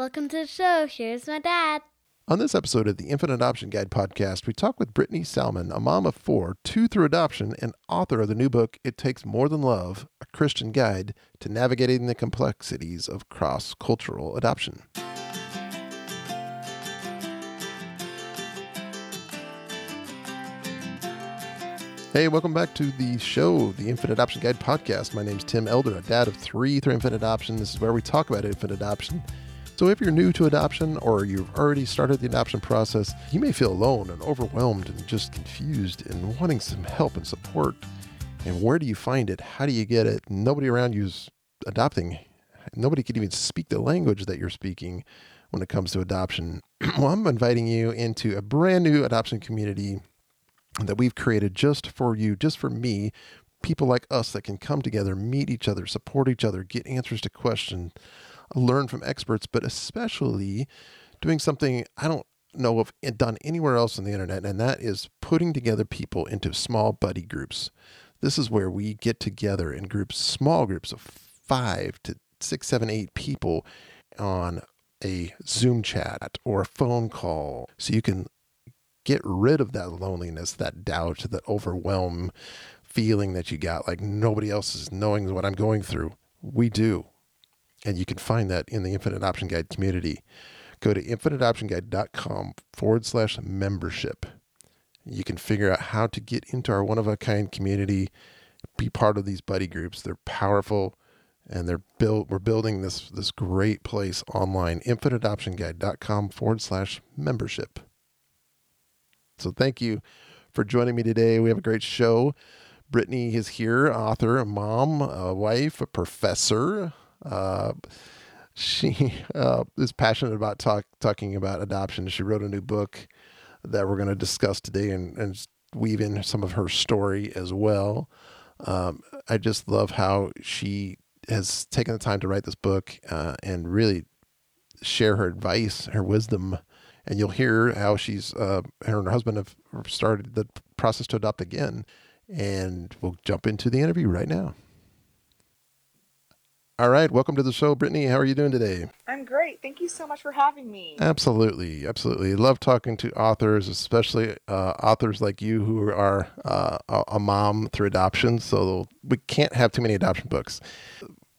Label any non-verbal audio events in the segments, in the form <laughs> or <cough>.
Welcome to the show. Here's my dad. On this episode of the Infant Adoption Guide podcast, we talk with Brittany Salmon, a mom of four, two through adoption, and author of the new book, It Takes More Than Love A Christian Guide to Navigating the Complexities of Cross Cultural Adoption. Hey, welcome back to the show, the Infant Adoption Guide podcast. My name's Tim Elder, a dad of three through infant adoption. This is where we talk about infant adoption. So, if you're new to adoption or you've already started the adoption process, you may feel alone and overwhelmed and just confused and wanting some help and support. And where do you find it? How do you get it? Nobody around you's adopting. Nobody can even speak the language that you're speaking when it comes to adoption. <clears throat> well, I'm inviting you into a brand new adoption community that we've created just for you, just for me, people like us that can come together, meet each other, support each other, get answers to questions, learn from experts, but especially doing something I don't know of done anywhere else on the internet, and that is putting together people into small buddy groups. This is where we get together in groups, small groups of five to six, seven, eight people on a Zoom chat or a phone call so you can get rid of that loneliness, that doubt, that overwhelm feeling that you got like nobody else is knowing what I'm going through. We do. And you can find that in the Infant Adoption Guide community. Go to infantadoptionguide.com forward slash membership. You can figure out how to get into our one of a kind community, be part of these buddy groups. They're powerful and they're built we're building this this great place online infantadoptionguide.com forward slash membership so thank you for joining me today. We have a great show. Brittany is here, author, a mom, a wife, a professor. Uh, she <laughs> uh, is passionate about talk, talking about adoption. She wrote a new book that we're going to discuss today and, and weave in some of her story as well. Um, I just love how she has taken the time to write this book uh, and really share her advice, her wisdom and you'll hear how she's uh, her and her husband have started the process to adopt again. And we'll jump into the interview right now. All right, welcome to the show, Brittany. How are you doing today? I'm great. Thank you so much for having me. Absolutely, absolutely. Love talking to authors, especially uh, authors like you who are uh, a mom through adoption. So we can't have too many adoption books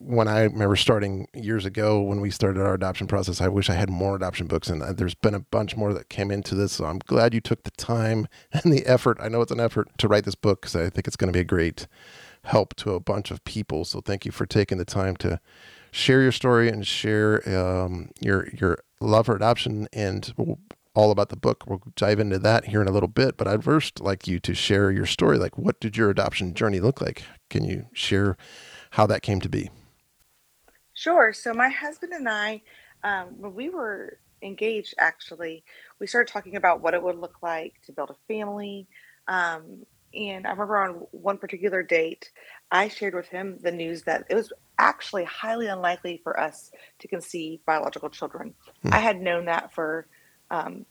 when I remember starting years ago when we started our adoption process, I wish I had more adoption books, and uh, there's been a bunch more that came into this. So I'm glad you took the time <laughs> and the effort. I know it's an effort to write this book because I think it's going to be a great help to a bunch of people. So thank you for taking the time to share your story and share um, your your love for adoption and all about the book. We'll dive into that here in a little bit. But I'd first like you to share your story. Like, what did your adoption journey look like? Can you share how that came to be? Sure. So my husband and I, um, when we were engaged, actually, we started talking about what it would look like to build a family. Um, and I remember on one particular date, I shared with him the news that it was actually highly unlikely for us to conceive biological children. Hmm. I had known that for um,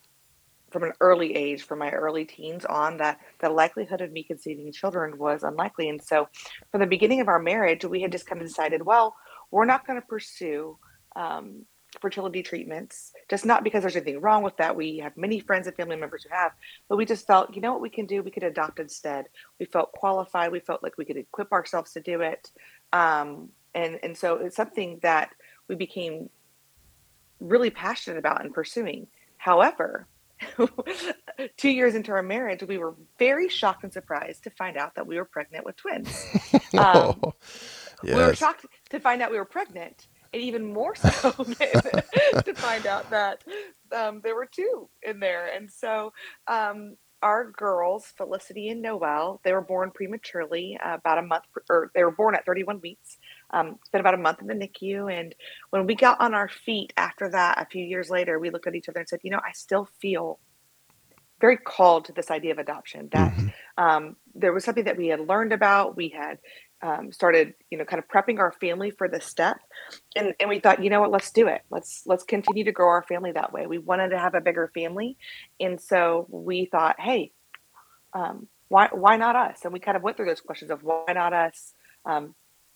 from an early age, from my early teens on, that the likelihood of me conceiving children was unlikely. And so, from the beginning of our marriage, we had just kind of decided, well, we're not going to pursue um, fertility treatments, just not because there's anything wrong with that. We have many friends and family members who have, but we just felt, you know what we can do? We could adopt instead. We felt qualified. We felt like we could equip ourselves to do it. Um, and, and so it's something that we became really passionate about and pursuing. However, <laughs> two years into our marriage, we were very shocked and surprised to find out that we were pregnant with twins. <laughs> Um, oh, yes. We were shocked to find out we were pregnant, and even more so <laughs> to find out that um, there were two in there. And so um, our girls, Felicity and Noel, they were born prematurely, uh, about a month, or they were born at 31 weeks. Um, spent about a month in the NICU. And when we got on our feet after that, a few years later, we looked at each other and said, you know, I still feel very called to this idea of adoption that mm-hmm. um, there was something that we had learned about we had um, started you know kind of prepping our family for this step and, and we thought you know what let's do it let's let's continue to grow our family that way we wanted to have a bigger family and so we thought hey um, why why not us and we kind of went through those questions of why not us um,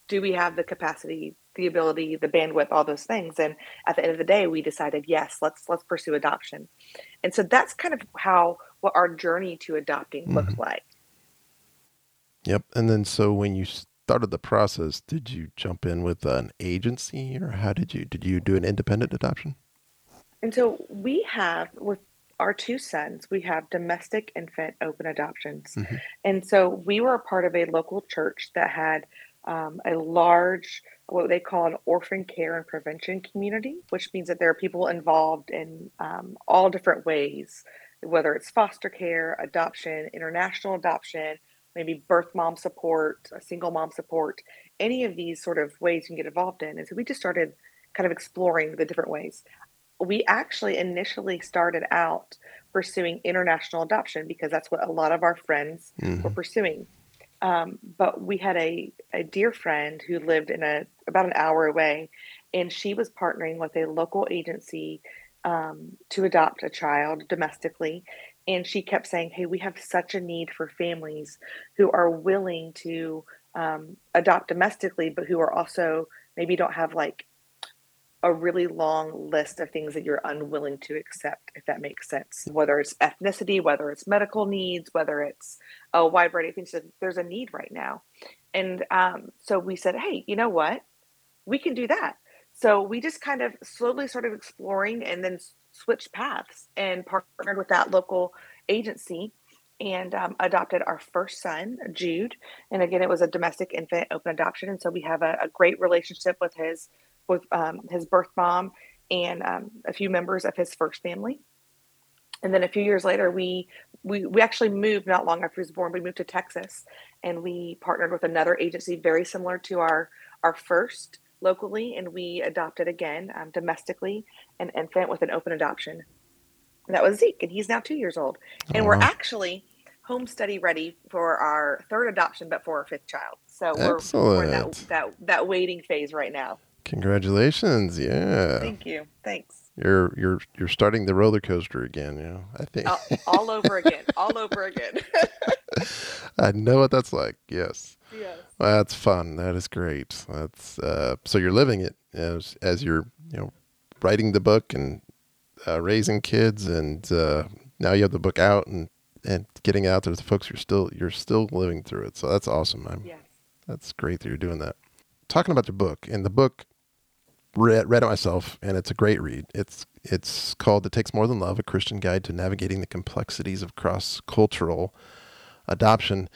do we have the capacity the ability, the bandwidth, all those things. And at the end of the day, we decided, yes, let's let's pursue adoption. And so that's kind of how what our journey to adopting mm-hmm. looked like. Yep. And then so when you started the process, did you jump in with an agency or how did you did you do an independent adoption? And so we have with our two sons, we have domestic infant open adoptions. Mm-hmm. And so we were a part of a local church that had um, a large, what they call an orphan care and prevention community, which means that there are people involved in um, all different ways, whether it's foster care, adoption, international adoption, maybe birth mom support, single mom support, any of these sort of ways you can get involved in. And so we just started kind of exploring the different ways. We actually initially started out pursuing international adoption because that's what a lot of our friends mm-hmm. were pursuing. Um, but we had a, a dear friend who lived in a about an hour away, and she was partnering with a local agency um, to adopt a child domestically. And she kept saying, "Hey, we have such a need for families who are willing to um, adopt domestically, but who are also maybe don't have like a really long list of things that you're unwilling to accept, if that makes sense. Whether it's ethnicity, whether it's medical needs, whether it's a wide variety of things, there's a need right now. And um, so we said, hey, you know what? We can do that. So we just kind of slowly started exploring and then switched paths and partnered with that local agency and um, adopted our first son, Jude. And again, it was a domestic infant open adoption. And so we have a, a great relationship with his with um, his birth mom and um, a few members of his first family. And then a few years later, we, we we actually moved not long after he was born. We moved to Texas, and we partnered with another agency very similar to our our first locally, and we adopted again um, domestically an infant with an open adoption. And that was Zeke, and he's now two years old. And we're actually home study ready for our third adoption, but for our fifth child. So we're, we're in that, that that waiting phase right now. Congratulations! Yeah. Thank you. Thanks. You're you're you're starting the roller coaster again. You know, I think all, all over again. all over again. <laughs> <laughs> I know what that's like. Yes. Yes. Well, that's fun. That is great. That's uh, so you're living it as as you're you know writing the book and uh, raising kids, and uh, now you have the book out and and getting out there to the folks. You're still you're still living through it. So that's awesome. I'm, yes. That's great that you're doing that. Talking about the book, and the book read, read it myself, and it's a great read. It's it's called "It Takes More Than Love: A Christian Guide to Navigating the Complexities of Cross Cultural Adoption."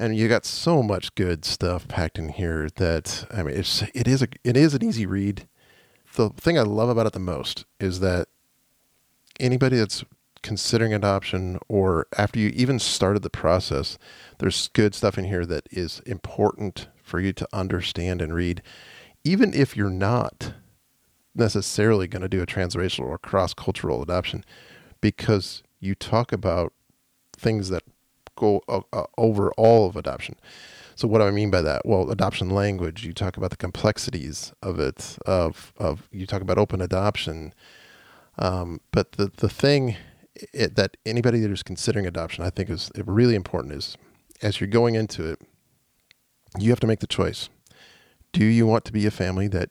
And you got so much good stuff packed in here that I mean, it's it is a it is an easy read. The thing I love about it the most is that anybody that's considering adoption or after you even started the process, there's good stuff in here that is important for you to understand and read even if you're not necessarily going to do a transracial or cross cultural adoption, because you talk about things that go uh, uh, over all of adoption. So what do I mean by that? Well, adoption language. You talk about the complexities of it. Of of you talk about open adoption. Um, but the the thing it, that anybody that is considering adoption, I think, is really important is as you're going into it, you have to make the choice do you want to be a family that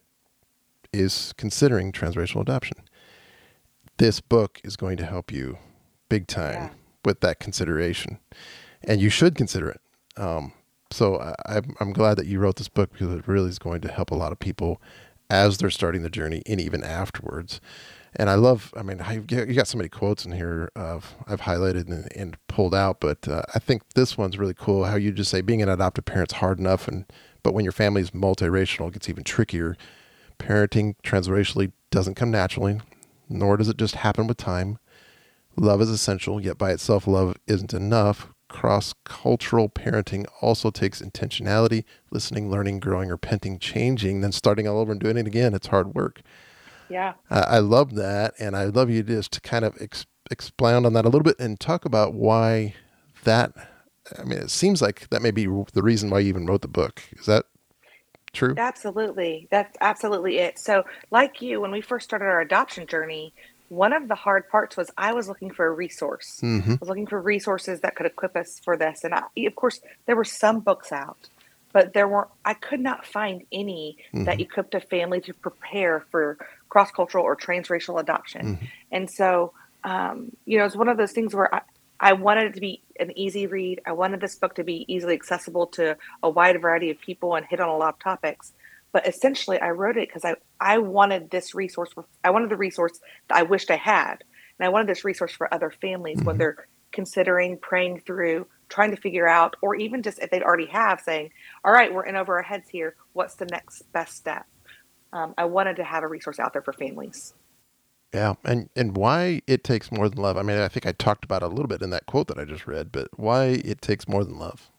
is considering transracial adoption? This book is going to help you big time. With that consideration, and you should consider it. Um, so I, I'm glad that you wrote this book because it really is going to help a lot of people as they're starting the journey and even afterwards. And I love, I mean, I, you got so many quotes in here of I've highlighted and, and pulled out, but uh, I think this one's really cool. How you just say being an adoptive parent's hard enough and but when your family is multiracial, it gets even trickier. Parenting transracially doesn't come naturally, nor does it just happen with time. Love is essential, yet by itself, love isn't enough. Cross cultural parenting also takes intentionality, listening, learning, growing, repenting, changing, then starting all over and doing it again. It's hard work. Yeah. I, I love that. And I love you just to kind of ex- expound on that a little bit and talk about why that I mean, it seems like that may be the reason why you even wrote the book. Is that true? Absolutely. That's absolutely it. So, like you, when we first started our adoption journey, one of the hard parts was I was looking for a resource. Mm-hmm. I was looking for resources that could equip us for this. And I, of course, there were some books out, but there were I could not find any mm-hmm. that equipped a family to prepare for cross cultural or transracial adoption. Mm-hmm. And so, um, you know, it's one of those things where I, I wanted it to be an easy read. I wanted this book to be easily accessible to a wide variety of people and hit on a lot of topics. But essentially, I wrote it because I, I wanted this resource. For, I wanted the resource that I wished I had. And I wanted this resource for other families mm-hmm. when they're considering, praying through, trying to figure out, or even just if they already have, saying, all right, we're in over our heads here. What's the next best step? Um, I wanted to have a resource out there for families. Yeah, and and why it takes more than love. I mean, I think I talked about it a little bit in that quote that I just read, but why it takes more than love.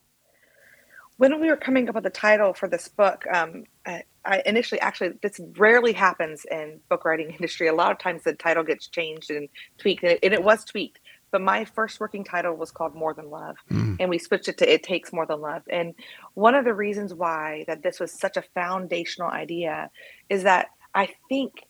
When we were coming up with the title for this book, um, I, I initially actually this rarely happens in book writing <laughs> industry. A lot of times the title gets changed and tweaked, and it, and it was tweaked. But my first working title was called More Than Love, mm. and we switched it to It Takes More Than Love. And one of the reasons why that this was such a foundational idea is that I think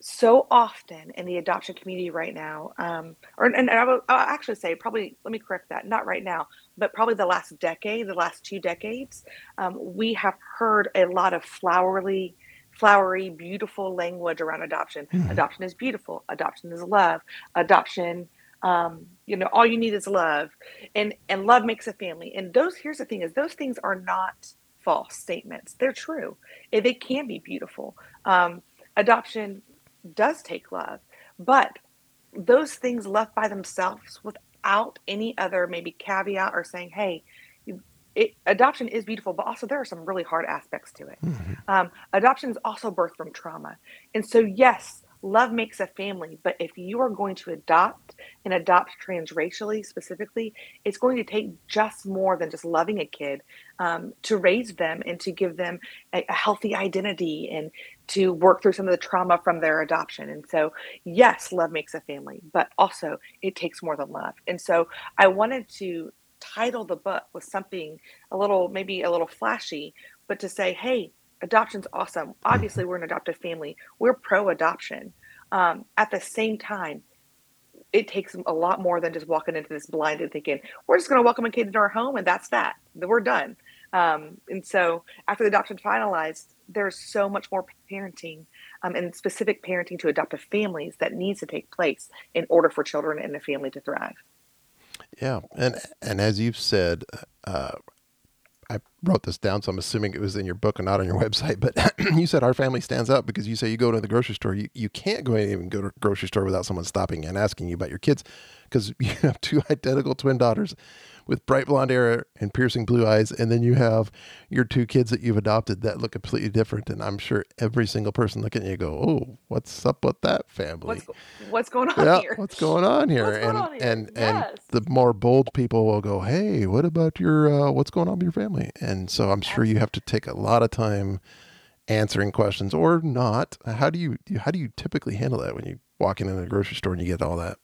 so often in the adoption community right now, um, or and I will I'll actually say probably let me correct that, not right now, but probably the last decade, the last two decades, um, we have heard a lot of flowery, flowery, beautiful language around adoption. Mm-hmm. Adoption is beautiful. Adoption is love. Adoption, um, you know, all you need is love, and and love makes a family. And those here's the thing: is those things are not false statements. They're true. They can be beautiful. Um, adoption does take love. But those things left by themselves without any other maybe caveat or saying, hey, it, adoption is beautiful, but also there are some really hard aspects to it. Mm-hmm. Um, adoption is also birthed from trauma. And so, yes, love makes a family, but if you are going to adopt and adopt transracially specifically, it's going to take just more than just loving a kid um, to raise them and to give them a, a, healthy identity and to work through some of the trauma from their adoption. And so, yes, love makes a family, but also it takes more than love. And so, I wanted to title the book with something a little, maybe a little flashy, but to say, hey, adoption's awesome. Obviously, we're an adoptive family. We're pro adoption. Um, at the same time, it takes a lot more than just walking into this blind and thinking we're just going to welcome a kid into our home and that's that. We're done. Um, and so after the adoption finalized, there's so much more parenting um, and specific parenting to adoptive families that needs to take place in order for children and the family to thrive. Yeah, and and as you've said, uh, I wrote this down, so I'm assuming it was in your book and not on your website. But <clears throat> you said our family stands up because you say you go to the grocery store. You, you can't go even go to grocery store without someone stopping and asking you about your kids because <laughs> you have two identical twin daughters with bright blonde hair and piercing blue eyes, and then you have your two kids that you've adopted that look completely different. And I'm sure every single person looking at you go, "Oh, what's up with that family? What's, what's going on yeah, here? What's going on here?" and on here? and yes. and the more bold people will go, "Hey, what about your uh, what's going on with your family?" And so I'm sure you have to take a lot of time answering questions or not. How do you how do you typically handle that when you walk in a grocery store and you get all that?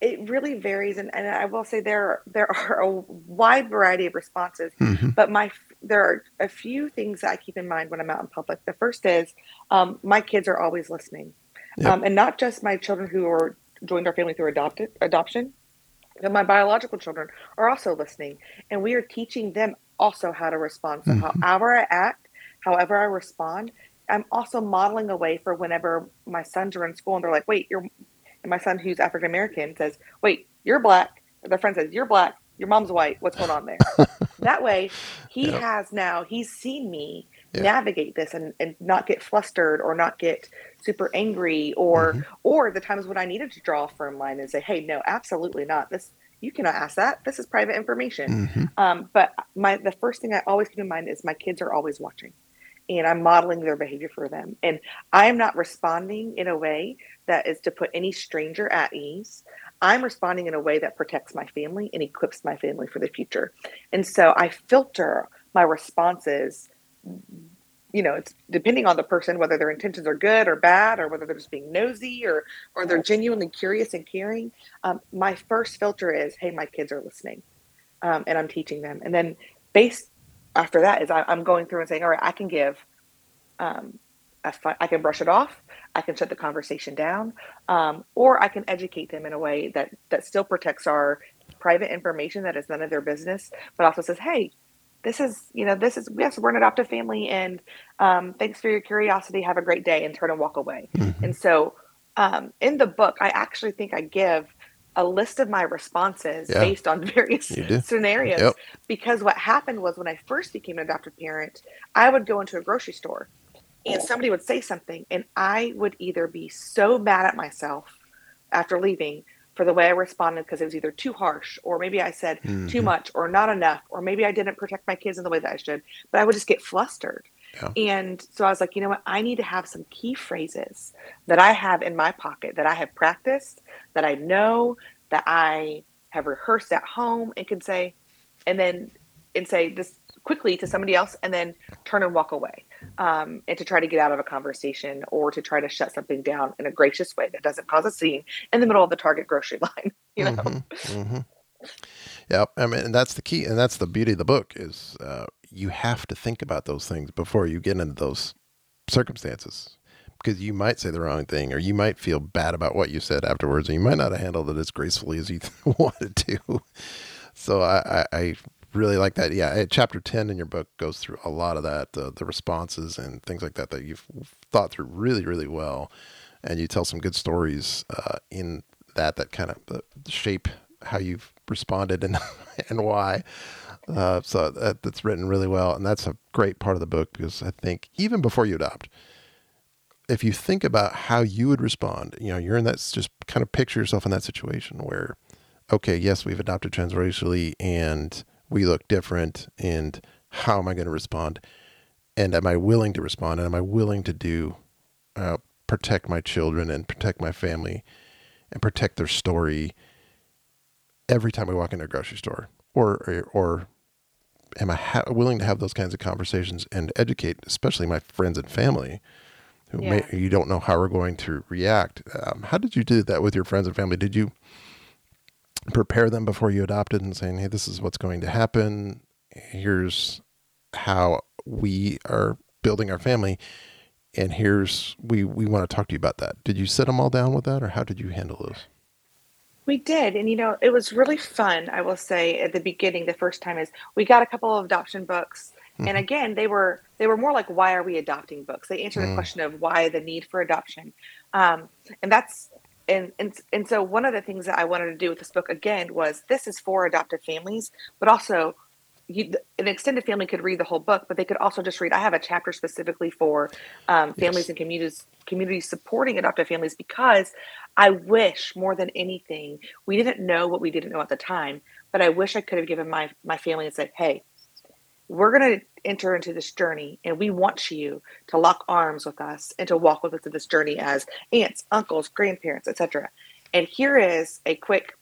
It really varies and, and i will say there there are a wide variety of responses mm-hmm. but my there are a few things that i keep in mind when i'm out in public the first is um, my kids are always listening yep. um, and not just my children who are joined our family through adopted adoption but my biological children are also listening and we are teaching them also how to respond so mm-hmm. however i act however i respond i'm also modeling a way for whenever my sons are in school and they're like wait you're and my son, who's African American, says, "Wait, you're black." Their friend says, "You're black. Your mom's white. What's going on there?" <laughs> that way, he has now he's seen me yep. navigate this and, and not get flustered or not get super angry or mm-hmm. or the times when I needed to draw a firm line and say, "Hey, no, absolutely not. This you cannot ask that. This is private information." Mm-hmm. Um, but my the first thing I always keep in mind is my kids are always watching and I'm modeling their behavior for them. And I am not responding in a way that is to put any stranger at ease. I'm responding in a way that protects my family and equips my family for the future. And so I filter my responses. You know, it's depending on the person whether their intentions are good or bad, or whether they're just being nosy, or or they're genuinely curious and caring. Um, my first filter is, "Hey, my kids are listening, um, and I'm teaching them." And then, based after that is I, am going through and saying, all right, I can give, um, I can brush it off, I can shut the conversation down, um, or I can educate them in a way that that still protects our private information that is none of their business, but also says, hey, this is, you know, this is, yes, we're an adoptive family and um, thanks for your curiosity. Have a great day and turn and walk away. Mm-hmm. And so um, in the book, I actually think I give a list of my responses yeah. based on <laughs> various scenarios. Yep. Because what happened was when I first became an adoptive parent, I would go into a grocery store and somebody would say something, and I would either be so mad at myself after leaving for the way I responded because it was either too harsh, or maybe I said mm-hmm. too much, or not enough, or maybe I didn't protect my kids in the way that I should, but I would just get flustered. Yeah. And so I was like, you know what? I need to have some key phrases that I have in my pocket that I have practiced, that I know, that I have rehearsed at home and can say, and then and say this quickly to somebody else and then turn and walk away um, and to try to get out of a conversation or to try to shut something down in a gracious way that doesn't cause a scene in the middle of the target grocery <laughs> line you know mm-hmm, mm-hmm. yeah i mean and that's the key and that's the beauty of the book is uh, you have to think about those things before you get into those circumstances because you might say the wrong thing or you might feel bad about what you said afterwards and you might not have handled it as gracefully as you <laughs> wanted to so I, I, I really like that. Yeah, chapter ten in your book goes through a lot of that, the, the responses and things like that that you've thought through really, really well, and you tell some good stories uh, in that that kind of uh, shape how you've responded and <laughs> and why. Uh, so that, that's written really well, and that's a great part of the book because I think even before you adopt, if you think about how you would respond, you know, you're in that just kind of picture yourself in that situation where, okay, yes, we've adopted transracially, and we look different and how am I going to respond? And am I willing to respond? And am I willing to do, uh, protect my children and protect my family and protect their story every time we walk into a grocery store? Or, or, or am I ha- willing to have those kinds of conversations and educate, especially my friends and family? Who yeah. may, you don't know how we're going to react. Um, how did you do that with your friends and family? Did you prepare them before you adopted and saying, hey, this is what's going to happen. Here's how we are building our family. And here's, we, we want to talk to you about that. Did you sit them all down with that or how did you handle those? We did. And, you know, it was really fun, I will say, at the beginning, the first time is we got a couple of adoption books. Mm-hmm. And again, they were they were more like why are we adopting books? They answer mm-hmm. the mm. question of why the need for adoption, um, and that's and and and so one of the things that I wanted to do with this book again was this is for adoptive families, but also you, an extended family could read the whole book, but they could also just read. I have a chapter specifically for um, families yes. and communities communities supporting adoptive families because I wish more than anything we didn't know what we didn't know at the time, but I wish I could have given my my family and said, "Hey, we're going to enter into this journey and we want you to lock arms with us and to walk with us in this journey as aunts uncles grandparents etc and here is a quick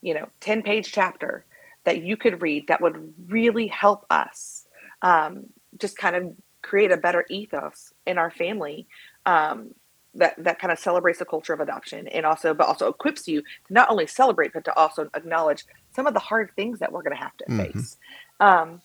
you know 10 page chapter that you could read that would really help us um, just kind of create a better ethos in our family um, that that kind of celebrates the culture of adoption and also but also equips you to not only celebrate but to also acknowledge some of the hard things that we're going to have to mm-hmm. face um,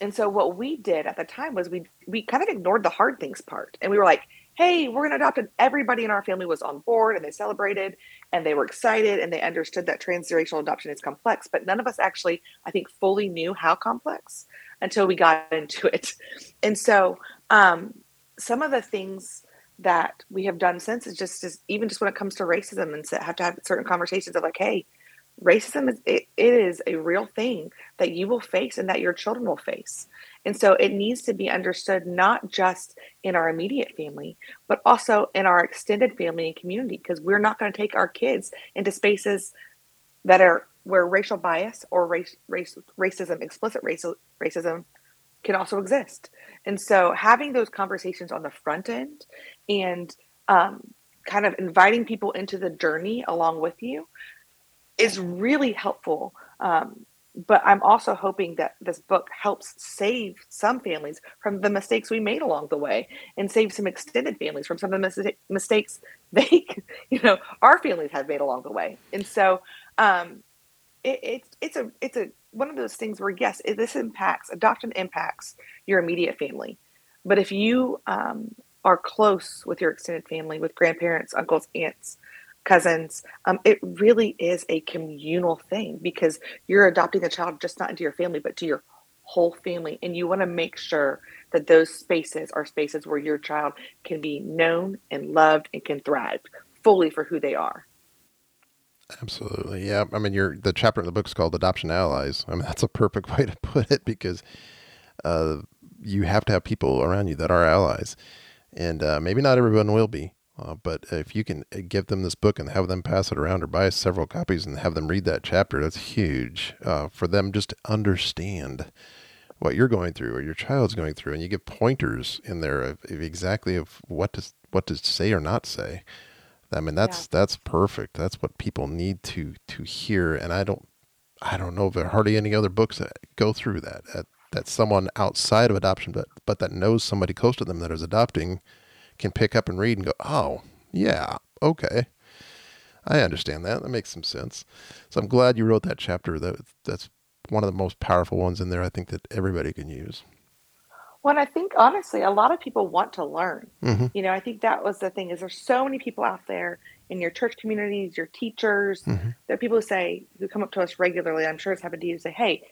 and so what we did at the time was we we kind of ignored the hard things part and we were like hey we're going to adopt and everybody in our family was on board and they celebrated and they were excited and they understood that transracial adoption is complex but none of us actually i think fully knew how complex until we got into it. <laughs> And so um, some of the things that we have done since is just, just even just when it comes to racism and have to have certain conversations of like hey racism is it, it is a real thing that you will face and that your children will face. And so it needs to be understood not just in our immediate family but also in our extended family and community because we're not going to take our kids into spaces that are where racial bias or race, race racism explicit racial racism can also exist. And so having those conversations on the front end and um, kind of inviting people into the journey along with you is really helpful. Um, but I'm also hoping that this book helps save some families from the mistakes we made along the way and save some extended families from some of the mis- mistakes <laughs> they, you know, our families have made along the way. And so um, it, it's, it's a, it's a, one of those things where yes, it, this impacts, adoption impacts your immediate family. But if you um, are close with your extended family, with grandparents, uncles, aunts, cousins. Um, it really is a communal thing because you're adopting a child just not into your family, but to your whole family and you want to make sure that those spaces are spaces where your child can be known and loved and can thrive fully for who they are. Absolutely. Yeah. I mean, you're the chapter in the book is called Adoption Allies. I mean, that's a perfect <laughs> way to put it because uh, you have to have people around you that are allies. And uh, maybe not everyone will be, uh, but if you can uh, give them this book and have them pass it around or buy several copies and have them read that chapter, that's huge uh, for them just to understand what you're going through or your child's going through. And you give pointers in there of, of exactly of what to, what to say or not say. I mean, that's, yeah. that's perfect. That's what people need to, to hear. And I don't, I don't know if there are hardly any other books that go through that, that, that someone outside of adoption, but, but that knows somebody close to them that is adopting can pick up and read and go, oh, yeah, okay. I understand that. That makes some sense. So I'm glad you wrote that chapter. That that's one of the most powerful ones in there. I think that everybody can use. Well, I think honestly, a lot of people want to learn. Mm-hmm. You know, I think that was the thing. Is there's so many people out there in your church communities, your teachers. Mm-hmm. There are people who say who come up to us regularly. I'm sure it's happened to you. Say, hey,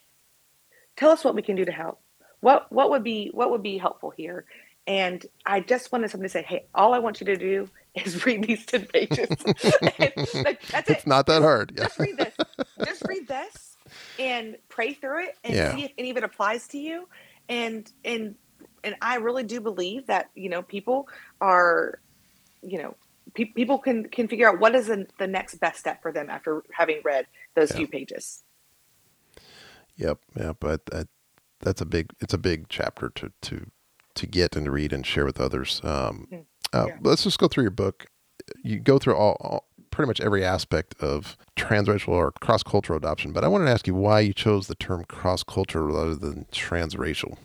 tell us what we can do to help. What what would be what would be helpful here? And I just wanted somebody to say, hey, all I want you to do <laughs> is read these 10 pages. <laughs> like, that's it's it. not that hard. Yeah. Just read this. Just read this and pray through it and yeah. see if any of it applies to you. And, and, and I really do believe that, you know, people are, you know, pe- people can, can figure out what is the, the next best step for them after having read those yeah. few pages. Yep. Yep. But that's a big, it's a big chapter to, to to get and to read and share with others. Um, mm, uh, yeah. Let's just go through your book. You go through all, all, pretty much every aspect of transracial or cross cultural adoption, but I wanted to ask you why you chose the term cross cultural rather than transracial.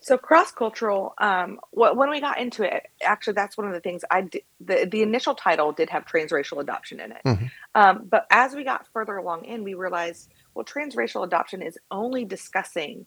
So cross cultural. Um, when we got into it, actually, that's one of the things I did. The, the initial title did have transracial adoption in it, mm-hmm. um, but as we got further along in, we realized well, transracial adoption is only discussing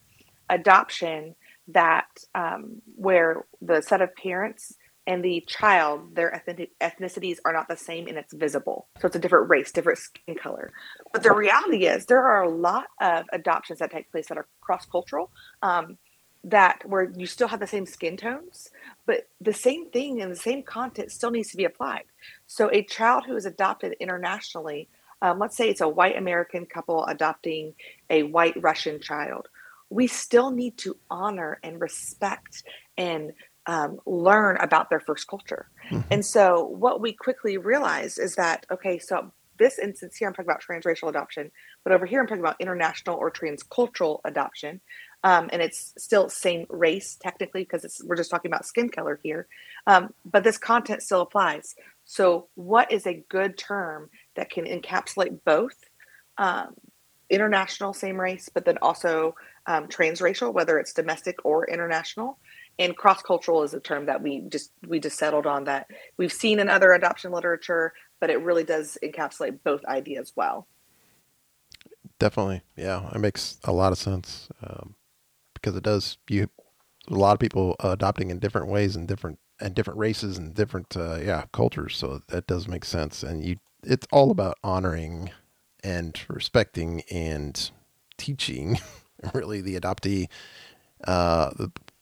adoption that um, where the set of parents and the child, their ethnic, ethnicities are not the same and it's visible. So it's a different race, different skin color. But the reality is, there are a lot of adoptions that take place that are cross cultural. Um, that where you still have the same skin tones, but the same thing and the same content still needs to be applied. So a child who is adopted internationally, um, let's say it's a white American couple adopting a white Russian child we still need to honor and respect and um, learn about their first culture. Mm-hmm. And so, what we quickly realized is that, okay, so this instance here, I'm talking about transracial adoption, but over here, I'm talking about international or transcultural adoption. Um, and it's still same race technically because we're just talking about skin color here, um, but this content still applies. So, what is a good term that can encapsulate both um, international same race, but then also um, transracial, whether it's domestic or international. And cross cultural is a term that we just we just settled on that we've seen in other adoption literature, but it really does encapsulate both ideas well. Definitely, yeah, it makes a lot of sense um, because it does. You a lot of people adopting in different ways and different and different races and different uh, yeah cultures, so that does make sense. And you, it's all about honoring and respecting and teaching <laughs> <laughs> really the adoptee uh,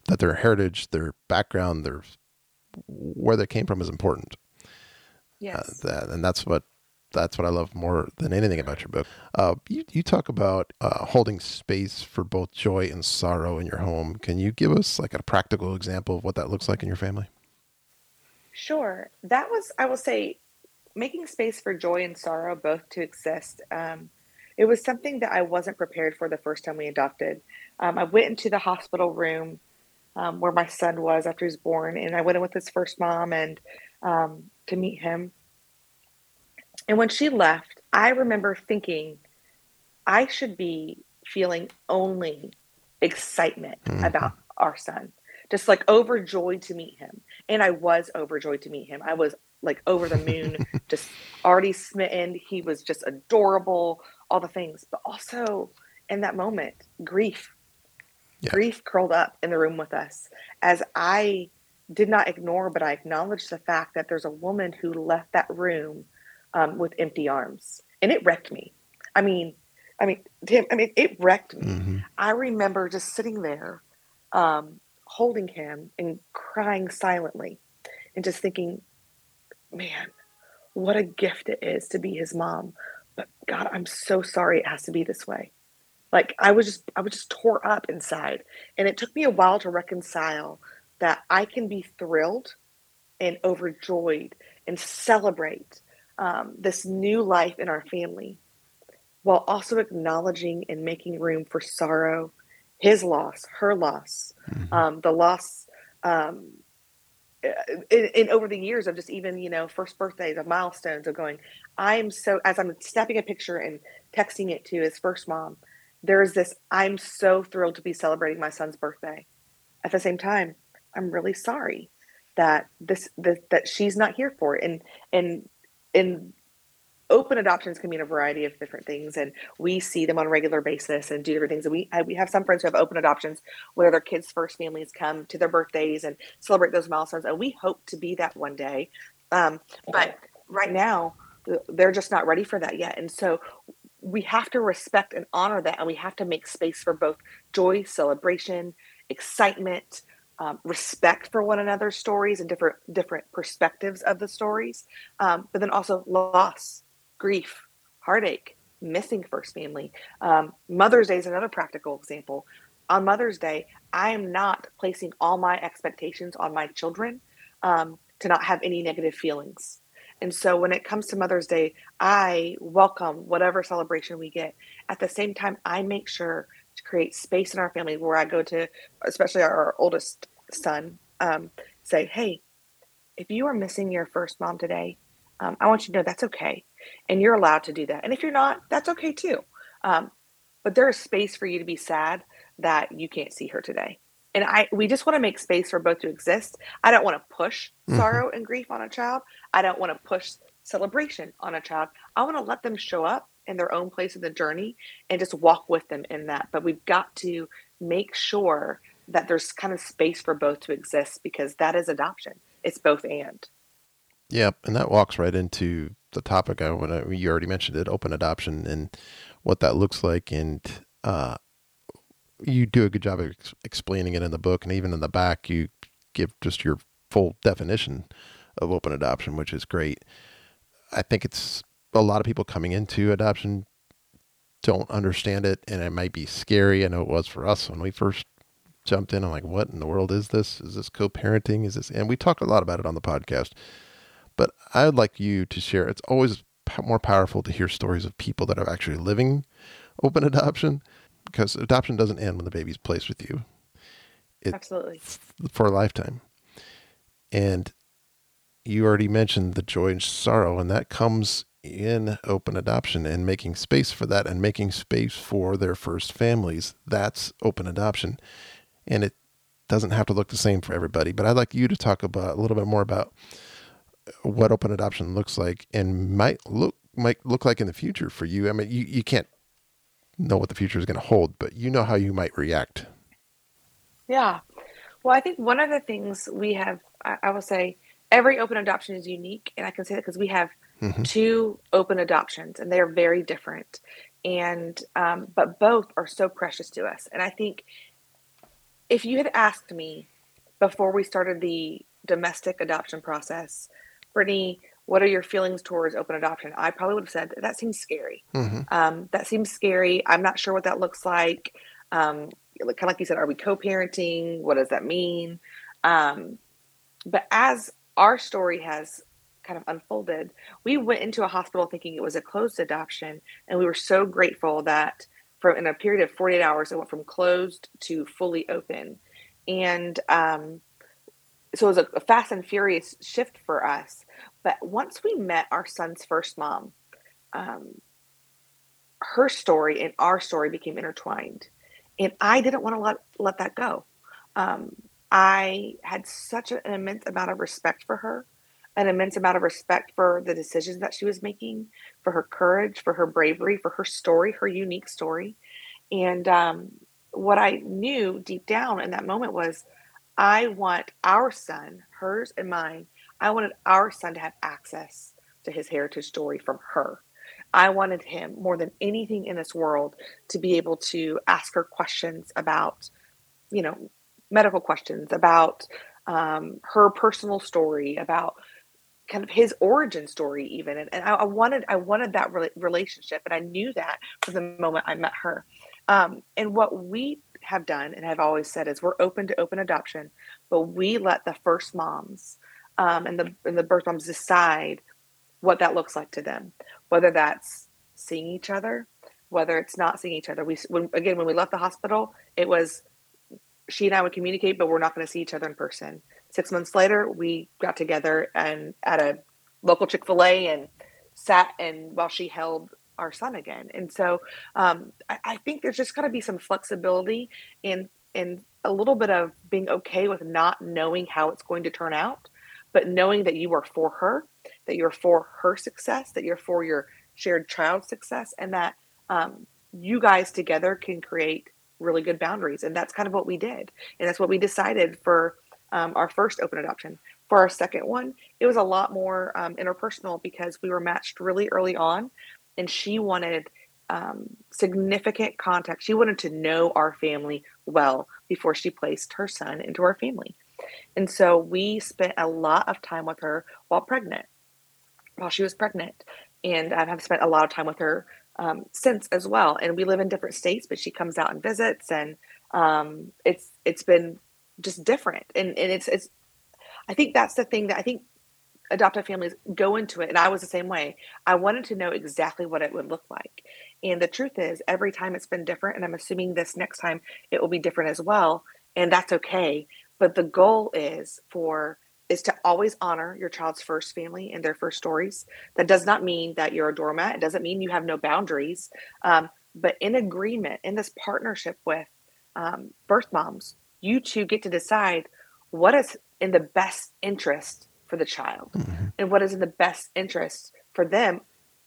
that their heritage, their background, their where they came from is important. Yes, uh, that, and that's what that's what I love more than anything about your book. Uh, you you talk about uh, holding space for both joy and sorrow in your home. Can you give us like a practical example of what that looks like in your family? Sure. That was I will say making space for joy and sorrow both to exist. Um, it was something that I wasn't prepared for the first time we adopted. Um, I went into the hospital room um, where my son was after he was born, and I went in with his first mom and um, to meet him. And when she left, I remember thinking, I should be feeling only excitement mm-hmm. about our son, just like overjoyed to meet him. And I was overjoyed to meet him. I was like over the moon, <laughs> just already smitten. He was just adorable, all the things, but also in that moment, grief. Yeah. Grief curled up in the room with us as I did not ignore, but I acknowledged the fact that there's a woman who left that room um, with empty arms. And it wrecked me. I mean, I mean, Tim, I mean, it wrecked me. Mm-hmm. I remember just sitting there, um, holding him and crying silently and just thinking, man, what a gift it is to be his mom. But God, I'm so sorry it has to be this way. Like I was just I was just tore up inside. And it took me a while to reconcile that I can be thrilled and overjoyed and celebrate um, this new life in our family while also acknowledging and making room for sorrow, his loss, her loss, mm-hmm. um, the loss um, in, over the years of just even you know first birthdays of milestones of going i'm so as i'm snapping a picture and texting it to his first mom there's this i'm so thrilled to be celebrating my son's birthday. At the same time i'm really sorry that this, this that she's not here for it. And and and open adoptions can mean a variety of different things and we see them on a regular basis and do different things. And we we have some friends who have open adoptions where their kids first families come to their birthdays and celebrate those milestones and we hope to be that one day. Um, but right now they're just not ready for that yet and so we have to respect and honor that and we have to make space for both joy celebration excitement um, respect for one another's stories and different different perspectives of the stories um, but then also loss grief, heartache, missing first family. Um, Mother's Day is another practical example. On Mother's Day, I am not placing all my expectations on my children um, to not have any negative feelings. And so when it comes to Mother's Day, I welcome whatever celebration we get. At the same time, I make sure to create space in our family where I go to, especially our oldest son, um, say, hey, if you are missing your first mom today, um, I want you to know that's okay and you're allowed to do that. And if you're not, that's okay too. Um, but there is space for you to be sad that you can't see her today. And I, we just want to make space for both to exist. I don't want to push mm-hmm. sorrow and grief on a child. I don't want to push celebration on a child. I want to let them show up in their own place in the journey and just walk with them in that. But we've got to make sure that there's kind of space for both to exist because that is adoption. It's both and. Yep, and that walks right into the topic. I want to. You already mentioned it, open adoption, and what that looks like, and uh, you do a good job of ex- explaining it in the book, and even in the back, you give just your full definition of open adoption, which is great. I think it's a lot of people coming into adoption don't understand it, and it might be scary. I know it was for us when we first jumped in. I'm like, what in the world is this? Is this co-parenting? Is this? And we talked a lot about it on the podcast but I would like you to share. It's always more powerful to hear stories of people that are actually living open <laughs> adoption because adoption doesn't end when the baby's placed with you. It, Absolutely. F- for a lifetime. And you already mentioned the joy and sorrow, and that comes in open adoption and making space for that and making space for their first families. That's open adoption. And it doesn't have to look the same for everybody. But I'd like you to talk about a little bit more about what open adoption looks like and might look might look like in the future for you. I mean, you, you can't know what the future is going to hold, but you know how you might react. Yeah. Well, I think one of the things we have, I, I will say, every open adoption is unique. And I can say that because we have mm-hmm. two open adoptions and they are very different. And, um, but both are so precious to us. And I think if you had asked me before we started the domestic adoption process, Brittany, what are your feelings towards open adoption? I probably would have said that seems scary. Mm-hmm. Um, that seems scary. I'm not sure what that looks like. Um, kind of like you said, are we co-parenting? What does that mean? Um, but as our story has kind of unfolded, we went into a hospital thinking it was a closed adoption, and we were so grateful that from in a period of 48 hours, it went from closed to fully open. And um, so it was a, fast and furious shift for us. But once we met our son's first mom, um, her story and our story became intertwined. And I didn't want to let, let that go. Um, I had such an immense amount of respect for her, an immense amount of respect for the decisions that she was making, for her courage, for her bravery, for her story, her unique story. And um, what I knew deep down in that moment was I want our son, hers and mine, I wanted our son to have access to his heritage story from her. I wanted him more than anything in this world to be able to ask her questions about, you know, medical questions, about um, her personal story, about kind of his origin story even and, and I, I, wanted i wanted that re- relationship and i knew that from the moment i met her um, and what we have done and have always said is we're open to open adoption but we let the first moms um, and the and the birth moms decide what that looks like to them whether that's seeing each other whether it's not seeing each other. We when, again when we left the hospital it was she and i would communicate but we're not going to see each other in person. Six months later, we got together and at a local Chick Fil A and sat and while she held our son again. And so um, I, I, think there's just got to be some flexibility in in a little bit of being okay with not knowing how it's going to turn out, but knowing that you are for her, that you're for her success, that you're for your shared child success, and that um, you guys together can create really good boundaries. And that's kind of what we did, and that's what we decided for um, our first open adoption. For our second one, it was a lot more um, interpersonal because we were matched really early on, and she wanted um, significant contact. She wanted to know our family well before she placed her son into our family. And so we spent a lot of time with her while pregnant, while she was pregnant. And I have spent a lot of time with her um, since as well. And we live in different states, but she comes out and visits, and um, it's it's been just different. And and it's it's I think that's the thing that I think adoptive families go into it and I was the same way. I wanted to know exactly what it would look like. And the truth is every time it's been different and I'm assuming this next time it will be different as well and that's okay. But the goal is for is to always honor your child's first family and their first stories. That does not mean that you're a doormat. It doesn't mean you have no boundaries. Um, but in agreement, in this partnership with um, birth moms, you two get to decide what is in the best interest for the child. Mm-hmm. and what is in the best interest for them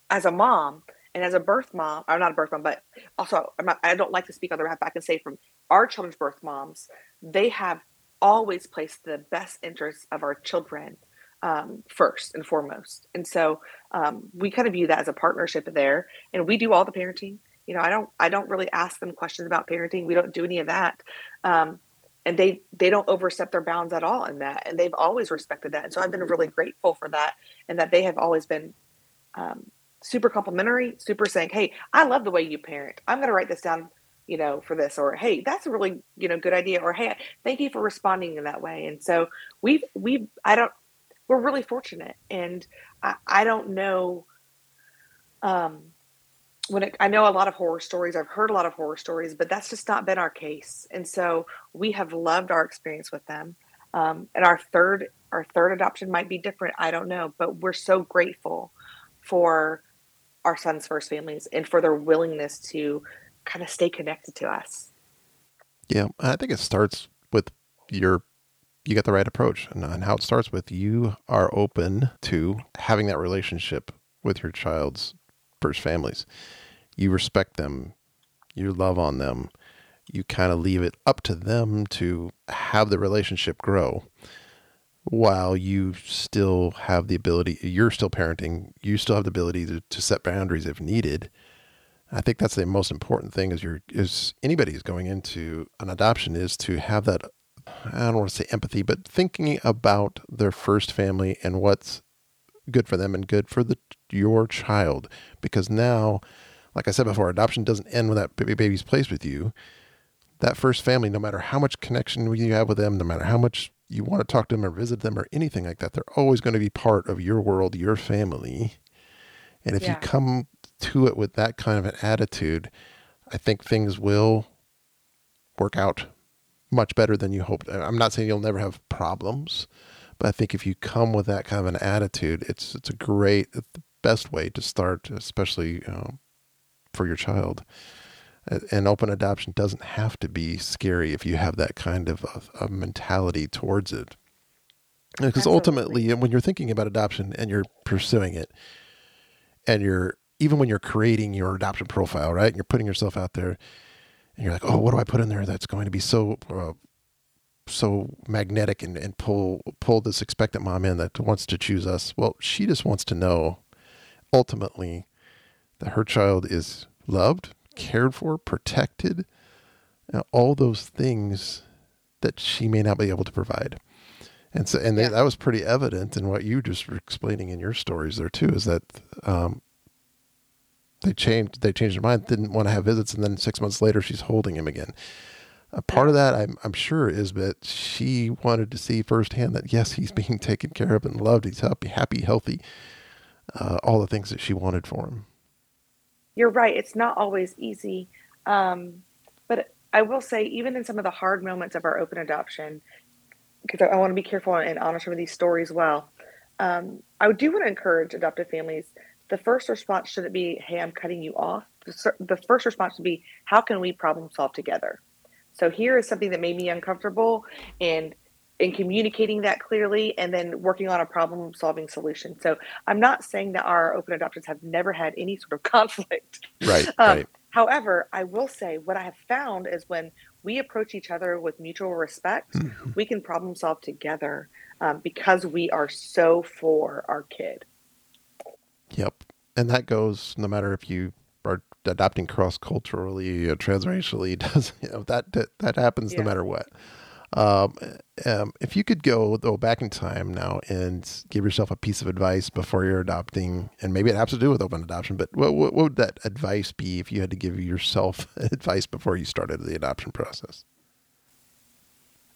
as a mom and as a birth mom or not a birth mom but also not, i don't like to speak on their behalf i can say from our children's birth moms they have always placed the best interests of our children um, first and foremost. And so um, we kind of view that as a partnership there. And we do all the parenting. You know i don't i don't really ask them questions about parenting. We don't do any of that. Um, and they they don't overstep their bounds at all in that and they've always respected that and so i've been really grateful for that and that they have always been um, super complimentary super saying hey i love the way you parent. I'm going to write this down you know for this or hey that's a really you know good idea or hey thank you for responding in that way and so we've we've i don't we're really fortunate and i, I don't know um when it, I know a lot of horror stories, I've heard a lot of horror stories, but that's just not been our case. And so we have loved our experience with them. Um, and our third, our third adoption might be different. I don't know, but we're so grateful for our son's first families and for their willingness to kind of stay connected to us. Yeah, I think it starts with your you get the right approach and, and how it starts with you are open to having that relationship with your child's first families. You respect them, you love on them, you kind of leave it up to them to have the relationship grow while you still have the ability, you're still parenting, you still have the ability to, to set boundaries if needed. I think that's the most important thing is you're is anybody who's going into an adoption is to have that I don't want to say empathy, but thinking about their first family and what's good for them and good for the your child because now like i said before adoption doesn't end when that baby's placed with you. That first family no matter how much connection you have with them no matter how much you want to talk to them or visit them or anything like that they're always going to be part of your world your family. And if yeah. you come to it with that kind of an attitude i think things will work out much better than you hoped. I'm not saying you'll never have problems but I think if you come with that kind of an attitude, it's it's a great, the best way to start, especially you know, for your child. And open adoption doesn't have to be scary if you have that kind of a, a mentality towards it. Because ultimately, when you're thinking about adoption and you're pursuing it, and you're even when you're creating your adoption profile, right? And you're putting yourself out there, and you're like, oh, what do I put in there that's going to be so uh, so magnetic and, and pull pull this expectant mom in that wants to choose us. Well, she just wants to know ultimately that her child is loved, cared for, protected, uh, all those things that she may not be able to provide. And so, and Yeah. that was pretty evident in what you just were explaining in your stories there too. Is that um, they changed, they changed their mind, didn't want to have visits, and then six months later, she's holding him again. A part of that, I'm, I'm sure, is that she wanted to see firsthand that yes, he's <laughs> being taken care of and loved. He's happy, happy, healthy. Uh, all the things that she wanted for him. You're right. It's not always easy. Um, but I will say, even in some of the hard moments of our open adoption, because I, I want to be careful and honest with these stories well, um, I do want to encourage adoptive families. The first response shouldn't be, hey, I'm cutting you off. The, the first response should be, how can we problem solve together? So here is something that made me uncomfortable, and in communicating that clearly and then working on a problem solving solution. So I'm not saying that our open adoptions have never had any sort of <laughs> conflict. Right, Um, right. However, I will say what I have found is when we approach each other with mutual respect, Mhm. we can problem solve together um, because we are so for our kid. Yep. And that goes no matter if you are adopting cross culturally or transracially, <laughs> does you know that that, that happens no matter what. Um, um, if you could go though back in time now and give yourself a piece of advice before you're adopting, and maybe it has to do with open adoption, but what, what, what would that advice be if you had to give yourself <laughs> advice before you started the adoption process?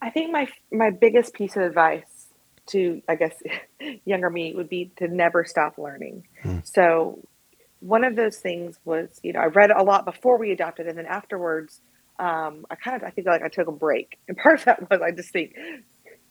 I think my my biggest piece of advice to I guess <laughs> younger me would be to never stop learning. Hmm. So one of those things was, you know, I read a lot before we adopted, and then afterwards, um, I kind of I think like I took a break, <laughs> and part of that was I just think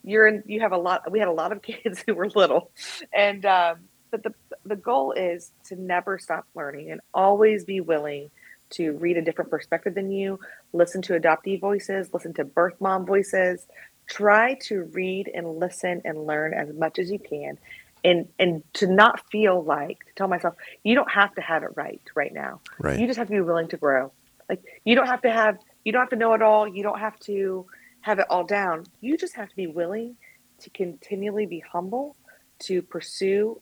you're in, you have a lot. We had a lot of <laughs> kids who were little, and um, but the the goal is to never stop learning and always be willing to read a different perspective than you, listen to adoptee voices, listen to birth mom voices, try to read and listen and learn as much as you can. And and to not feel like to tell myself you don't have to have it right right now. Right. you just have to be willing to grow. Like you don't have to have you don't have to know it all. You don't have to have it all down. You just have to be willing to continually be humble to pursue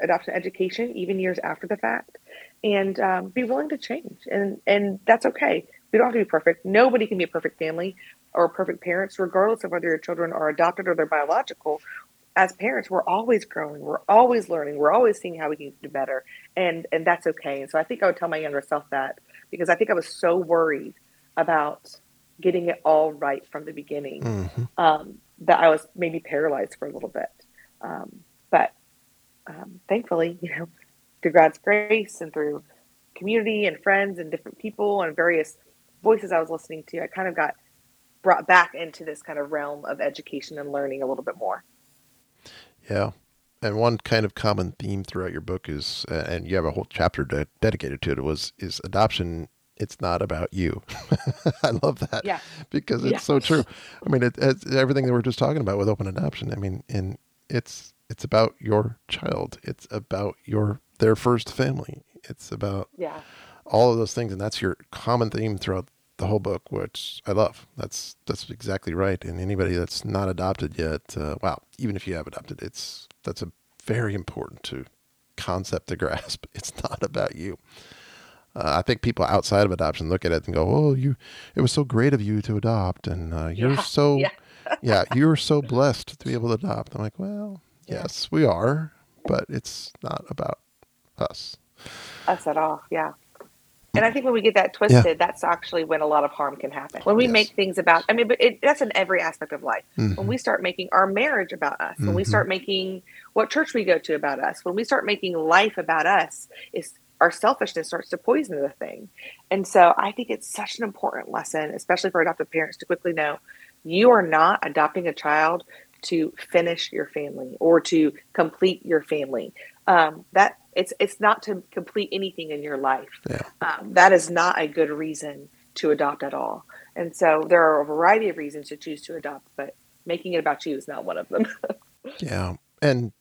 adoption education even years after the fact and um, be willing to change. And and that's okay. We don't have to be perfect. Nobody can be a perfect family or perfect parents regardless of whether your children are adopted or they're biological. As parents we're always growing. We're always learning. We're always seeing how we can do better. And and that's okay. And so i think i would tell my younger self that because i think i was so worried about getting it all right from the beginning hmm um, that I was maybe paralyzed for a little bit. Um, but um, thankfully, you know, through God's grace and through community and friends and different people and various voices I was listening to, I kind of got brought back into this kind of realm of education and learning a little bit more. Yeah. And one kind of common theme throughout your book is, uh, and you have a whole chapter de- dedicated to it, was is adoption. It's not about you. <laughs> I love that Yeah. because it's Yeah. so true. I mean, it, it's everything that we're just talking about with open adoption. I mean, and it's it's about your child. It's about your their first family. It's about Yeah. all of those things, and that's your common theme throughout the whole book, which I love. That's that's exactly right. And anybody that's not adopted yet, uh, wow, even if you have adopted, it's that's a very important to concept to <laughs> grasp. It's not about you. Uh, I think people outside of adoption look at it and go, "Oh, you, it was so great of you to adopt, and uh, <laughs> you're Yeah, so, <laughs> yeah. <laughs> yeah, you're so blessed to be able to adopt." I'm like, "Well, Yeah. yes, we are, but it's not about us." us at all. Yeah. And I think when we get that twisted, that's actually when a lot of harm can happen. When we Yes. make things about, I mean, but it, that's in every aspect of life. Mhm. When we start making our marriage about us, when we Mhm. start making what church we go to about us, when we start making life about us, is our selfishness starts to poison the thing. And so I think it's such an important lesson, especially for adoptive parents, to quickly know you are not adopting a child to finish your family or to complete your family. Um, that it's it's not to complete anything in your life. Yeah. Um, that is not a good reason to adopt at all. And so there are a variety of reasons to choose to adopt, but making it about you is not one of them. <laughs> Yeah, and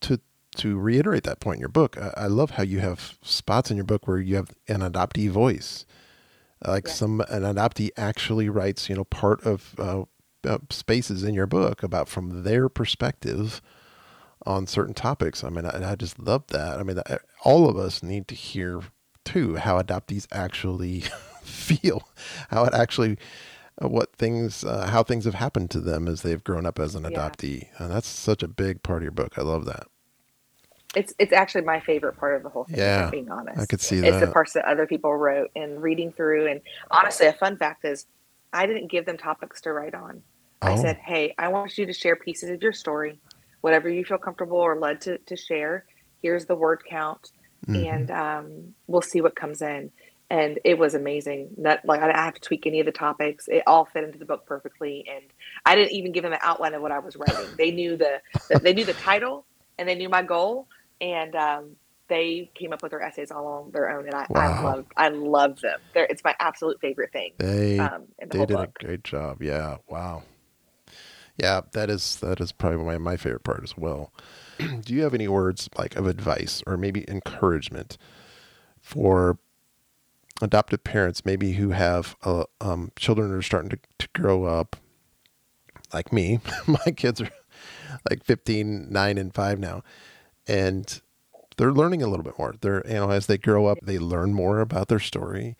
to to reiterate that point in your book, I, I love how you have spots in your book where you have an adoptee voice, like Yeah. some an adoptee actually writes, you know, part of uh, uh, spaces in your book about from their perspective on certain topics. I mean, I, I just love that. I mean, I, all of us need to hear too how adoptees actually <laughs> feel, how it actually, uh, what things, uh, how things have happened to them as they've grown up as an Yeah. adoptee. And that's such a big part of your book. I love that. It's it's actually my favorite part of the whole thing. Yeah, being honest, I could see it's the parts that other people wrote and reading through. And honestly, a fun fact is, I didn't give them topics to write on. I Oh, said, "Hey, I want you to share pieces of your story, whatever you feel comfortable or led to to share. Here's the word count, mhm. and um, we'll see what comes in." And it was amazing. Not like I didn't have to tweak any of the topics. It all fit into the book perfectly, and I didn't even give them an outline of what I was writing. They knew the, the they knew the title and they knew my goal, and um, they came up with their essays all on their own. And I, I love I love them. They're, it's my absolute favorite thing They, um, the they did book. a great job. Yeah. Wow. Yeah, that is that is probably my, my favorite part as well. <clears throat> Do you have any words like of advice or maybe encouragement for adoptive parents, maybe who have uh, um, children that are starting to, to grow up, like me? <laughs> my kids are like 15, 9, and 5 now, and they're learning a little bit more. They're you know as they grow up, they learn more about their story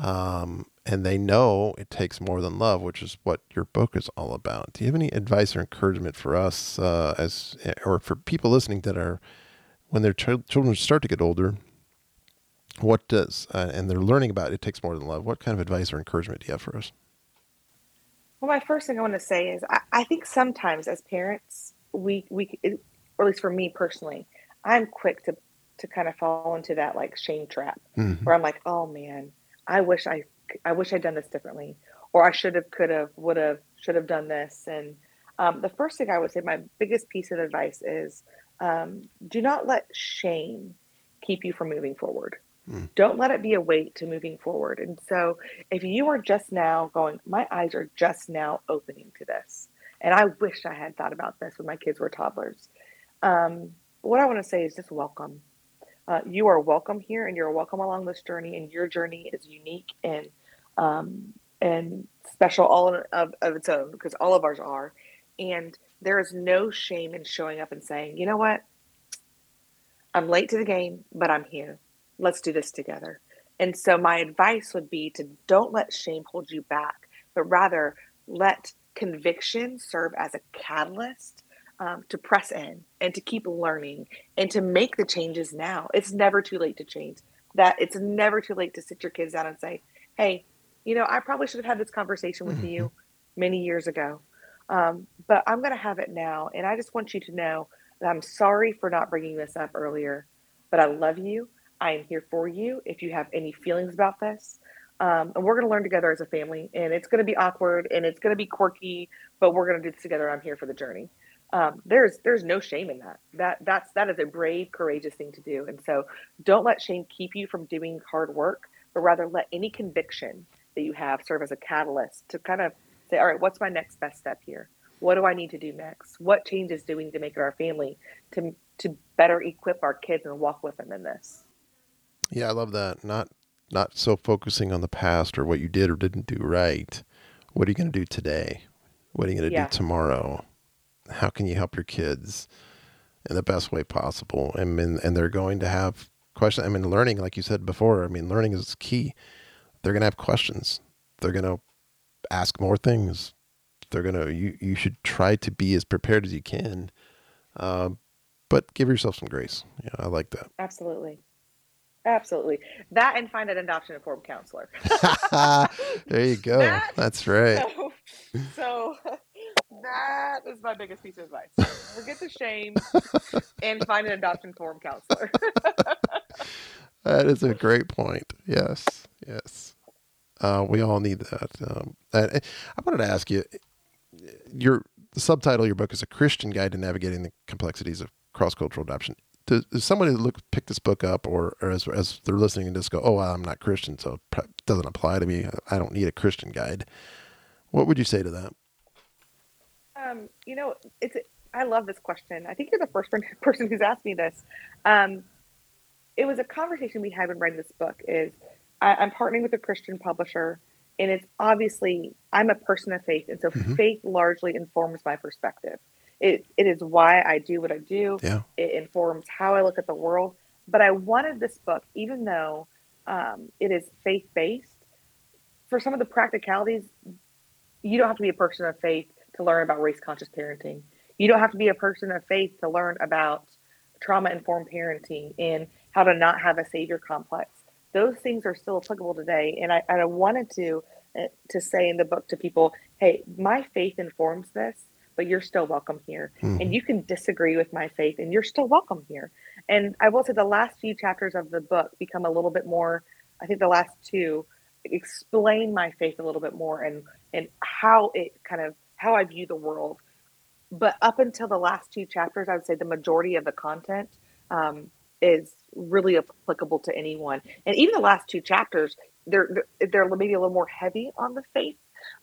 um, and they know it takes more than love, which is what your book is all about. Do you have any advice or encouragement for us uh, as, or for people listening that are, when their ch- children start to get older, what does, uh, and they're learning about it takes more than love. What kind of advice or encouragement do you have for us? Well, my first thing I want to say is I, I think sometimes as parents, we we or at least for me personally, I'm quick to to kind of fall into that like shame trap Mhm. where I'm like, oh man, I wish I I wish I'd done this differently, or I should have, could have, would have, should have done this. And um, the first thing I would say, my biggest piece of advice is, um, do not let shame keep you from moving forward. Mm. Don't let it be a weight to moving forward. And so, if you are just now going, my eyes are just now opening to this, and I wish I had thought about this when my kids were toddlers. Um, what I want to say is just welcome. Uh, you are welcome here, and you're welcome along this journey. And your journey is unique and um, and special all of, of its own because all of ours are. And there is no shame in showing up and saying, you know what, I'm late to the game, but I'm here. Let's do this together. And so my advice would be to don't let shame hold you back, but rather let conviction serve as a catalyst um, to press in and to keep learning and to make the changes now. It's never too late to change. That it's never too late to sit your kids down and say, "Hey, you know, I probably should have had this conversation with you many years ago, um, but I'm going to have it now, and I just want you to know that I'm sorry for not bringing this up earlier, but I love you. I am here for you. If you have any feelings about this." Um, and we're going to learn together as a family, and it's going to be awkward and it's going to be quirky, but we're going to do this together. I'm here for the journey um, there's there's no shame in that. That that's that is a brave, courageous thing to do. And so, don't let shame keep you from doing hard work, but rather let any conviction that you have serve as a catalyst to kind of say, all right, what's my next best step here? What do I need to do next? What changes do we need to make in our family to to better equip our kids and walk with them in this? Yeah, I love that. Not not so focusing on the past or what you did or didn't do right. What are you going to do today? What are you going to Yeah. do tomorrow? How can you help your kids in the best way possible? I mean, and they're going to have questions. I mean, learning, like you said before, I mean, learning is key. They're going to have questions. They're going to ask more things. They're going to, you, you should try to be as prepared as you can. Um, but give yourself some grace. Yeah, I like that. Absolutely. Absolutely. That and find an adoption informed counselor. <laughs> there you go. <laughs> That- That's right. <laughs> So, so that is my biggest piece of advice. Forget the shame and <laughs> find an adoption form counselor. <laughs> That is a great point. Yes, yes. Uh, we all need that. Um, and I wanted to ask you, your the subtitle of your book is a Christian guide to navigating the complexities of cross cultural adoption. Does, does somebody look pick this book up, or, or as as they're listening and just go, "Oh, I'm not Christian, so it doesn't apply to me. I don't need a Christian guide." What would you say to that? Um, you know, it's I love this question. I think you're the first <laughs> person who's asked me this. Um, it was a conversation we had when writing this book. Is I, I'm partnering with a Christian publisher, and it's obviously I'm a person of faith, and so Mhm. faith largely informs my perspective. It it is why I do what I do. Yeah. It informs how I look at the world. But I wanted this book, even though um, it is faith based. For some of the practicalities, you don't have to be a person of faith to learn about race conscious parenting. You don't have to be a person of faith to learn about trauma informed parenting and how to not have a savior complex. Those things are still applicable today. And I, I wanted to uh, to say in the book to people, hey, my faith informs this, but you're still welcome here. Mm-hmm. And you can disagree with my faith and you're still welcome here. And I will say the last few chapters of the book become a little bit more, I think the last two explain my faith a little bit more and and how it kind of how I view the world. But up until the last two chapters, I would say the majority of the content um, is really applicable to anyone. And even the last two chapters, they're they're maybe a little more heavy on the faith,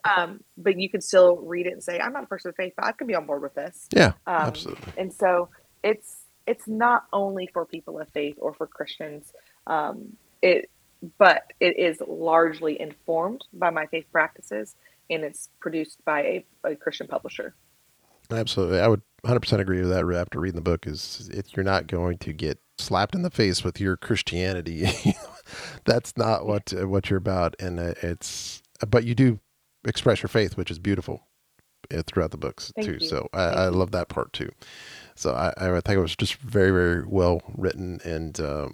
um, but you can still read it and say, "I'm not a person of faith, but I can be on board with this." Yeah, um, absolutely. And so it's it's not only for people of faith or for Christians. Um, it but it is largely informed by my faith practices, and it's produced by a, a Christian publisher. Absolutely, I would 100% agree with that. After reading the book, is if you're not going to get slapped in the face with your Christianity. <laughs> That's not what uh, what you're about, and uh, it's but you do express your faith, which is beautiful uh, throughout the books Thank too. You. So I, I, love that part too. So I, I think it was just very very well written, and uh,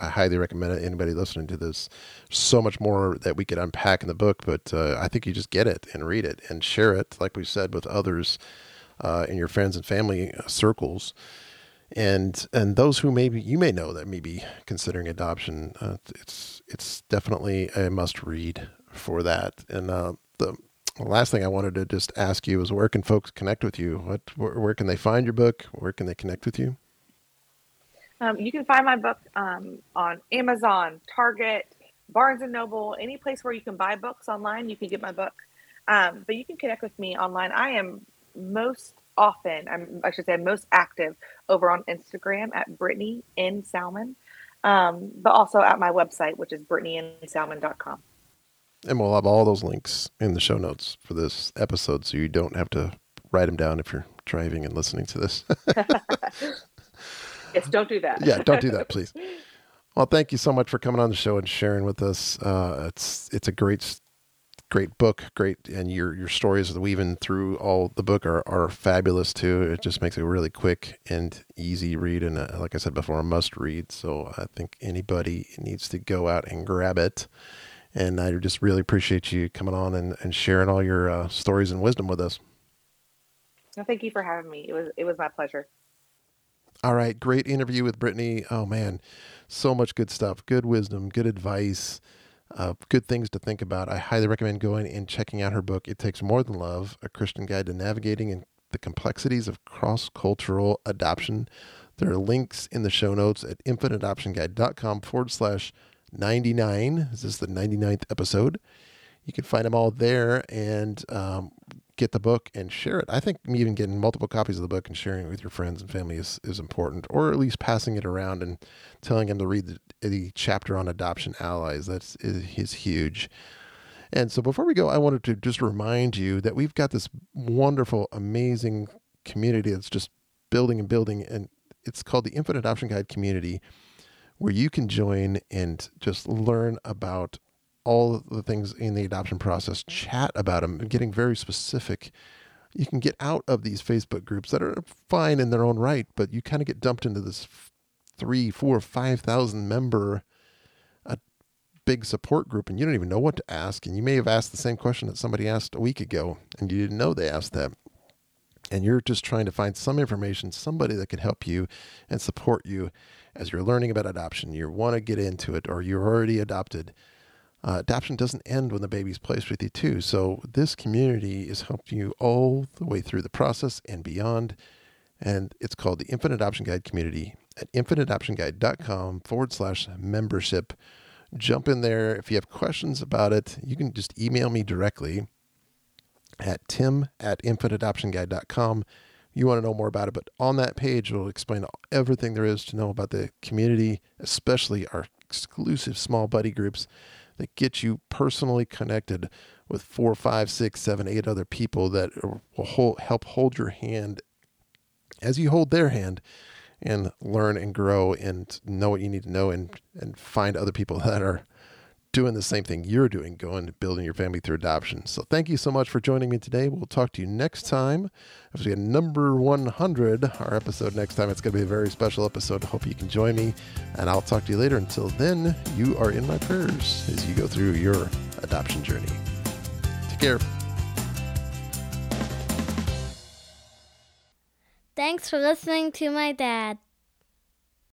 I highly recommend it. Anybody listening to this, so much more that we could unpack in the book, but uh, I think you just get it and read it and share it, like we said, with others uh, in your friends and family circles and and those who maybe you may know that may be considering adoption, uh, it's it's definitely a must read for that. And uh, the last thing I wanted to just ask you is where can folks connect with you? What where, where can they find your book? Where can they connect with you? Um, you can find my book um, on Amazon, Target, Barnes and Noble, any place where you can buy books online. You can get my book, um, but you can connect with me online. I am most often, I'm, I should say, I'm most active over on Instagram at Brittany N Salmon, um, but also at my website, which is brittanynsalmon.com. And we'll have all those links in the show notes for this episode, so you don't have to write them down if you're driving and listening to this. yes, don't do that. yeah, don't do that, please. Well, thank you so much for coming on the show and sharing with us. Uh, it's it's a great great book, great, and your your stories weaving through all the book are are fabulous too. It just makes it a really quick and easy read, and a, like I said before, a must read. So I think anybody needs to go out and grab it. And I just really appreciate you coming on and, and sharing all your uh, stories and wisdom with us. Well, thank you for having me. It was it was my pleasure. All right, great interview with Brittany. Oh man, so much good stuff, good wisdom, good advice uh, good things to think about. I highly recommend going and checking out her book, It Takes More Than Love A Christian Guide to Navigating in the Complexities of Cross Cultural Adoption. There are links in the show notes at infantadoptionguide.com forward slash 99. This is the 99th episode. You can find them all there and um, get the book and share it. I think even getting multiple copies of the book and sharing it with your friends and family is, is important, or at least passing it around and telling them to read the, the chapter on adoption allies. That's is, huge. And so before we go, I wanted to just remind you that we've got this wonderful, amazing community that's just building and building, and it's called the Infant Adoption Guide Community, where you can join and just learn about all the things in the adoption process, chat about them, getting very specific. You can get out of these Facebook groups that are fine in their own right, but you kind of get dumped into this three, four, five thousand member a big support group, and you don't even know what to ask. And you may have asked the same question that somebody asked a week ago, and you didn't know they asked that. And you're just trying to find some information, somebody that could help you and support you as you're learning about adoption. You want to get into it, or you're already adopted uh, adoption doesn't end when the baby's placed with you, too. So, this community is helping you all the way through the process and beyond. And it's called the Infant Adoption Guide Community at infantadoptionguide.com forward slash membership. Jump in there. If you have questions about it, you can just email me directly at tim at infantadoptionguide.com. You want to know more about it, but on that page, it'll explain everything there is to know about the community, especially our exclusive small buddy groups that get you personally connected with four, five, six, seven, eight other people that will hold, help hold your hand as you hold their hand and learn and grow and know what you need to know and, and find other people that are doing the same thing you're doing, going to building your family through adoption. So thank you so much for joining me today. We'll talk to you next time. As we get number 100, our episode next time, it's going to be a very special episode. Hope you can join me, and I'll talk to you later. Until then, you are in my prayers as you go through your adoption journey. Take care. Thanks for listening to my dad.